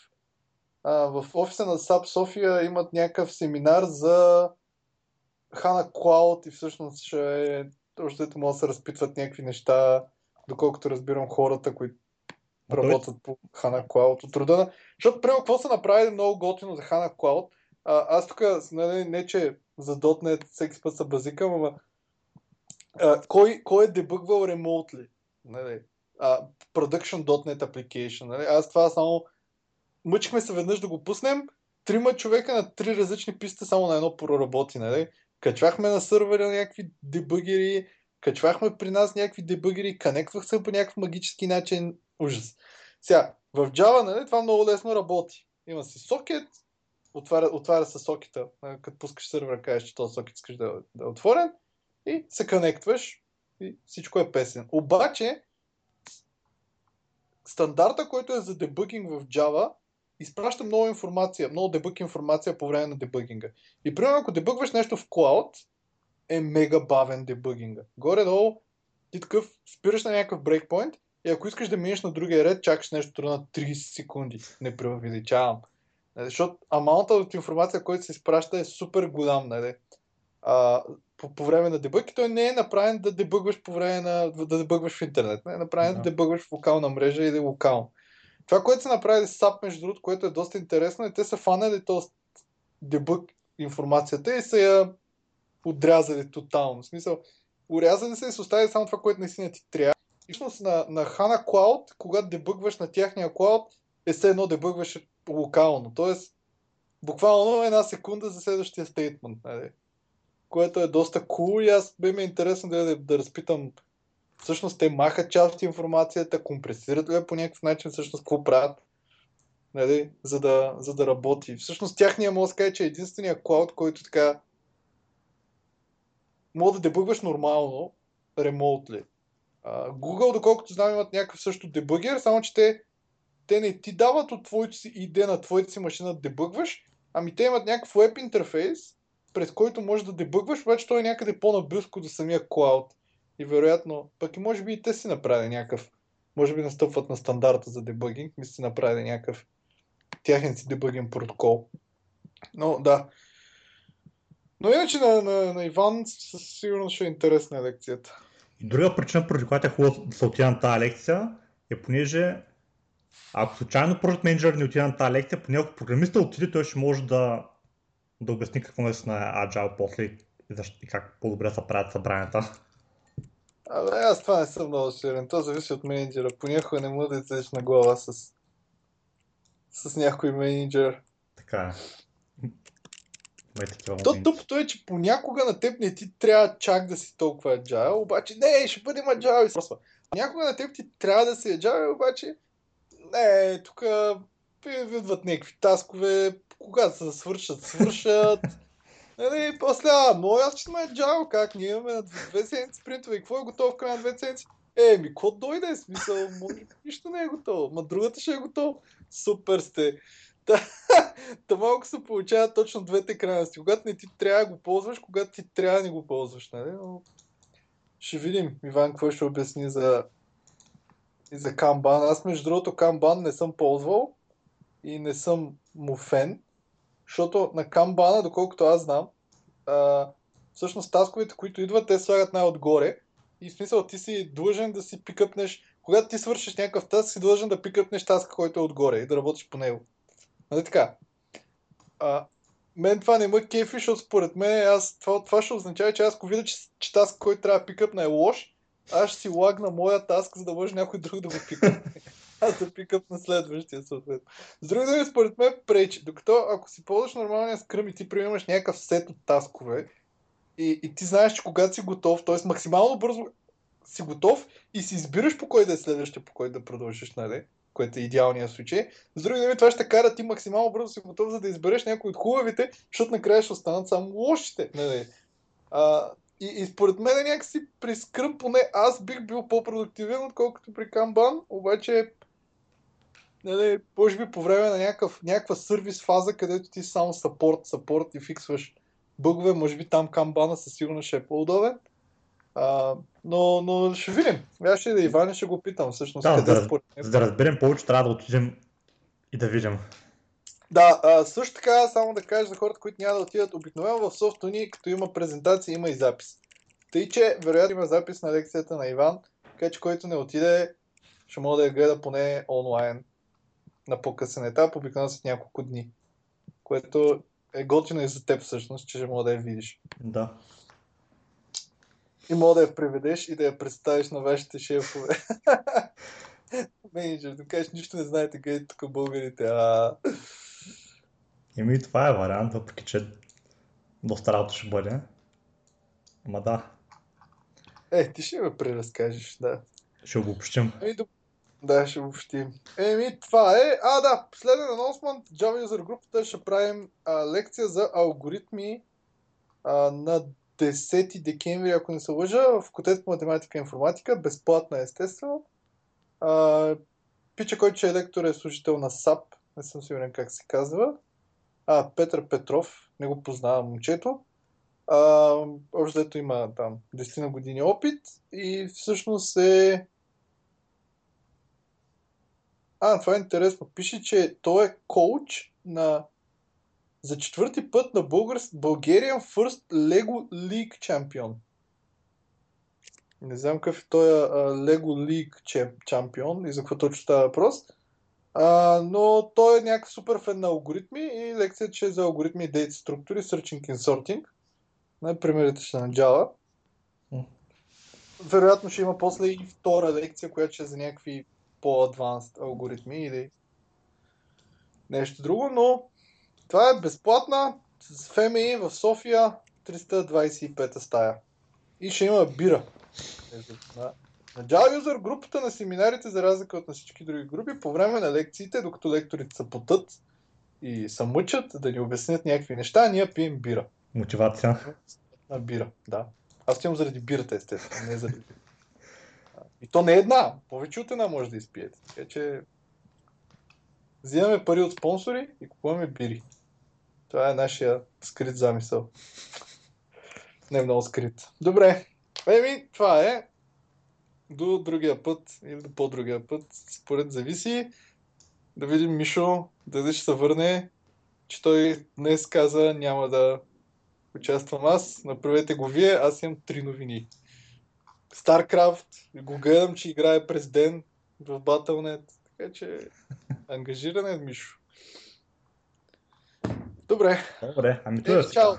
а, в офиса на SAP София имат някакъв семинар за HANA Cloud и всъщност ще е точно ето могат да се разпитват някакви неща, доколкото разбирам хората, които работят по HANA Cloud от труда на... Защото, примерно, какво са направили много готино за HANA Cloud? А, аз тук, не, не, че за .NET всеки път се базикам, ама а, кой, кой е дебъгвал remotely? Нали? А, production.NET application. Нали? Аз това само мъчихме се веднъж да го пуснем, трима човека на три различни писти само на едно проработи. Нали? Качвахме на сървъра някакви дебъгери, качвахме при нас някакви дебъгери, канектвах се по някакъв магически начин. Ужас. Сега, в Java нали, това много лесно работи. Има си сокет, отваря, отваря се сокета, като пускаш сървъра, кажеш, че този сокет искаш да, да е отворен и се конектваш и всичко е песен. Обаче, стандарта, който е за дебъгинг в Java, изпраща много информация, много дебъг информация по време на дебъгинга. И примерно, ако дебъгваш нещо в Cloud, е мега бавен дебъгинга. Горе-долу ти такъв спираш на някакъв брейкпоинт и ако искаш да минеш на другия ред, чакаш нещо на 30 секунди. Не преувеличавам. Нали, Защото амаунта от информация, който се изпраща е супер голям. Нали? А, по, по време на дебъг и той не е направен да дебъгваш по време на да дебъгваш в интернет. Не е направен да, Да. дебъгваш в локална мрежа или локално. Това, което са направили с SAP, между другото, което е доста интересно, е те са фанали този дебъг информацията и са я отрязали тотално. В смисъл, урязали се и са оставили само това, което наистина ти трябва. И всъщност на, на HANA Cloud, когато дебъгваш на тяхния клауд, е все едно дебъгваш локално. Тоест, буквално една секунда за следващия стейтмент. Нали? което е доста cool и аз бе ми интересно да, да, да разпитам всъщност те махат част от информацията, компресират ли по някакъв начин, всъщност какво правят, нали, за, да, за да работи. Всъщност тяхния мозък кажа, че е единствения клауд, който така мога да дебъгваш нормално, ремонтли. Google, доколкото знам, имат някакъв също дебъгер, само че те, те не ти дават от твоето си идея на твоята си машина да дебъгваш, ами те имат някакъв веб интерфейс, през който можеш да дебъгваш, обаче той е някъде по-наблизко до самия клауд. И вероятно, пък и може би и те си направили някакъв, може би настъпват на стандарта за дебъгинг, ми си направили някакъв тяхен си дебъгинг протокол. Но да. Но иначе на, на, на Иван със сигурност ще е интересна лекцията. И друга причина, поради която е хубаво да се отида на тази лекция, е понеже ако случайно Project Manager не отиде на тази лекция, поне ако програмиста отиде, той ще може да, да обясни какво е Agile после и, и как по-добре се правят събранията. Абе, аз това не съм много сигурен. То зависи от менеджера. Понякога не му да излезеш на глава с, с някой менеджер. Така е. То тъпото е, че понякога на теб не ти трябва чак да си толкова agile, обаче не, ще бъдем agile просто. Някога на теб ти трябва да си agile, обаче не, тук идват някакви таскове, когато се свършат, свършат. Нали, после, а, но аз че сме джао, как ние имаме на две седмици принтове и какво е готово в края на две седмици? Е, ми, какво дойде? Смисъл, може, нищо не е готово. Ма другата ще е готова. Супер сте. Та, та малко се получава точно двете крайности. Когато не ти трябва да го ползваш, когато ти трябва да не го ползваш. Нали? Но... Ще видим, Иван, какво ще обясни за, и за Kanban. Аз, между другото, Kanban не съм ползвал и не съм му фен. Защото на камбана, доколкото аз знам, а, всъщност тасковете, които идват, те слагат най-отгоре. И в смисъл ти си длъжен да си пикъпнеш, когато ти свършиш някакъв таск, си длъжен да пикъпнеш таска, който е отгоре и да работиш по него. Нали така? А, мен това не ме кефи, защото според мен аз, това, това ще означава, че аз ако видя, че, че таск, който трябва да пикъпна е лош, аз ще си лагна моя таск, за да може някой друг да го пикъпне аз да пикам на следващия съответно. С други думи, според мен пречи. Докато ако си ползваш нормалния скръм и ти приемаш някакъв сет от таскове и, и ти знаеш, че когато си готов, т.е. максимално бързо си готов и си избираш по кой да е следващия, по кой да продължиш, нали? което е идеалният случай. С други думи, това ще кара ти максимално бързо си готов, за да избереш някой от хубавите, защото накрая ще останат само лошите. Нали? А, и, и според мен някакси при скръм поне аз бих бил по-продуктивен, отколкото при камбан, обаче нали, може би по време на някакъв, някаква сервис фаза, където ти само сапорт, сапорт и фиксваш бъгове, може би там камбана със сигурност ще е по-удобен. А, но, но ще видим. Аз ще да Иван ще го питам всъщност. Да, къде да, за да разберем повече, трябва да отидем и да видим. Да, а, също така, само да кажа за хората, които няма да отидат, обикновено в софтуни, като има презентация, има и запис. Тъй, че вероятно има запис на лекцията на Иван, така че който не отиде, ще може да я гледа поне онлайн на по-късен етап, обикновено след няколко дни. Което е готино и за теб всъщност, че ще мога да я видиш. Да. И мога да я приведеш и да я представиш на вашите шефове. Менеджер, да кажеш, нищо не знаете къде е тук българите. А... Еми, това е вариант, въпреки че доста работа ще бъде. Ама да. Е, ти ще ме преразкажеш, да. Ще обобщим. Ами, да, ще общим. Еми, това е. А, да, последен анонсмент. Java User групата ще правим а, лекция за алгоритми а, на 10 декември, ако не се лъжа, в котет по математика и информатика, безплатна естествено. А, пича, който ще е лектор е служител на САП, не съм сигурен как се казва. А, Петър Петров, не го познавам момчето. А, общо има там 10 на години опит и всъщност е а, това е интересно. Пише, че той е коуч на за четвърти път на Българ... Bulgarian First Lego League чемпион. Не знам какъв е той Lego League чемпион и за какво точно става въпрос. А, но той е някакъв супер фен на алгоритми и лекцията че е за алгоритми и дейт структури, searching и sorting. На примерите ще на Java. Вероятно ще има после и втора лекция, която ще е за някакви по-адванст алгоритми или нещо друго, но това е безплатна с FMI в София 325 стая. И ще има бира. На Java User групата на семинарите, за разлика от на всички други групи, по време на лекциите, докато лекторите се потът и се мъчат да ни обяснят някакви неща, ние пием бира. Мотивация. На бира, да. Аз имам заради бирата, естествено, не заради. И то не е една, повече от една може да изпиете. Така че взимаме пари от спонсори и купуваме бири. Това е нашия скрит замисъл. Не е много скрит. Добре. Еми, това е. До другия път или до по-другия път. Според зависи. Да видим Мишо дали ще се върне, че той днес каза няма да участвам аз. Направете го вие, аз имам три новини. StarCraft, го гледам, че играе през ден в Battle.net, така че ангажиран е Мишо. Добре. Добре, ами Е, това е чао.